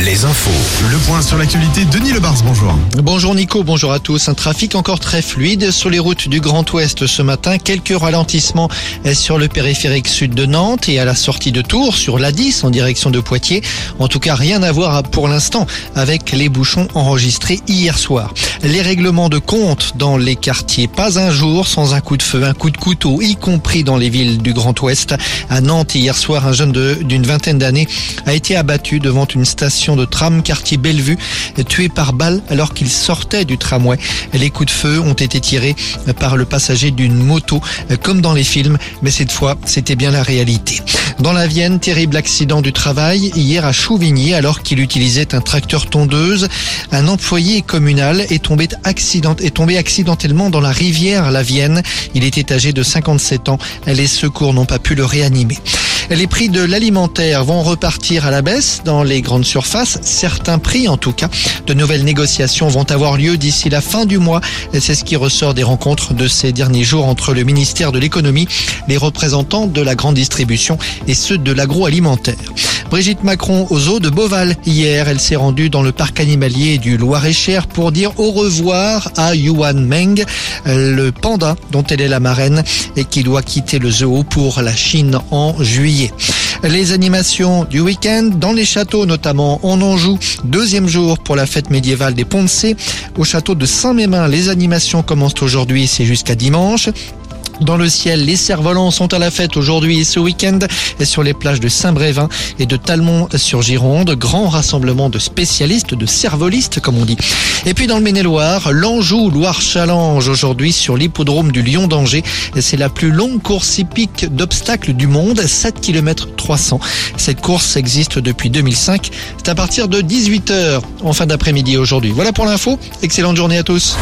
les infos. Le point sur l'actualité, Denis Lebars, bonjour. Bonjour Nico, bonjour à tous. Un trafic encore très fluide sur les routes du Grand Ouest ce matin. Quelques ralentissements sur le périphérique sud de Nantes et à la sortie de Tours sur l'A10 en direction de Poitiers. En tout cas, rien à voir pour l'instant avec les bouchons enregistrés hier soir. Les règlements de compte dans les quartiers. Pas un jour sans un coup de feu, un coup de couteau, y compris dans les villes du Grand Ouest. À Nantes, hier soir, un jeune d'une vingtaine d'années a été abattu devant une station de tram quartier Bellevue, tué par balle alors qu'il sortait du tramway. Les coups de feu ont été tirés par le passager d'une moto, comme dans les films, mais cette fois, c'était bien la réalité. Dans la Vienne, terrible accident du travail hier à Chouvigny alors qu'il utilisait un tracteur tondeuse. Un employé communal est tombé, accidentellement dans la rivière La Vienne. Il était âgé de 57 ans. Les secours n'ont pas pu le réanimer. Les prix de l'alimentaire vont repartir à la baisse dans les grandes surfaces. Certains prix, en tout cas, de nouvelles négociations vont avoir lieu d'ici la fin du mois. C'est ce qui ressort des rencontres de ces derniers jours entre le ministère de l'économie, les représentants de la grande distribution et ceux de l'agroalimentaire. Brigitte Macron aux eaux de Beauval. Hier, elle s'est rendue dans le parc animalier du Loir-et-Cher pour dire au revoir à Yuan Meng, le panda dont elle est la marraine et qui doit quitter le zoo pour la Chine en juillet. Les animations du week-end dans les châteaux, notamment en Anjou, deuxième jour pour la fête médiévale des Poncés. Au château de Saint-Mémin, les animations commencent aujourd'hui, c'est jusqu'à dimanche. Dans le ciel, les cerfs-volants sont à la fête aujourd'hui et ce week-end sur les plages de Saint-Brévin et de Talmont sur Gironde. Grand rassemblement de spécialistes, de cervolistes comme on dit. Et puis dans le Maine-et-Loire, l'Anjou Loire Challenge aujourd'hui sur l'hippodrome du Lion d'Angers. C'est la plus longue course hippique d'obstacles du monde, 7 km 300. Cette course existe depuis 2005. C'est à partir de 18h en fin d'après-midi aujourd'hui. Voilà pour l'info. Excellente journée à tous.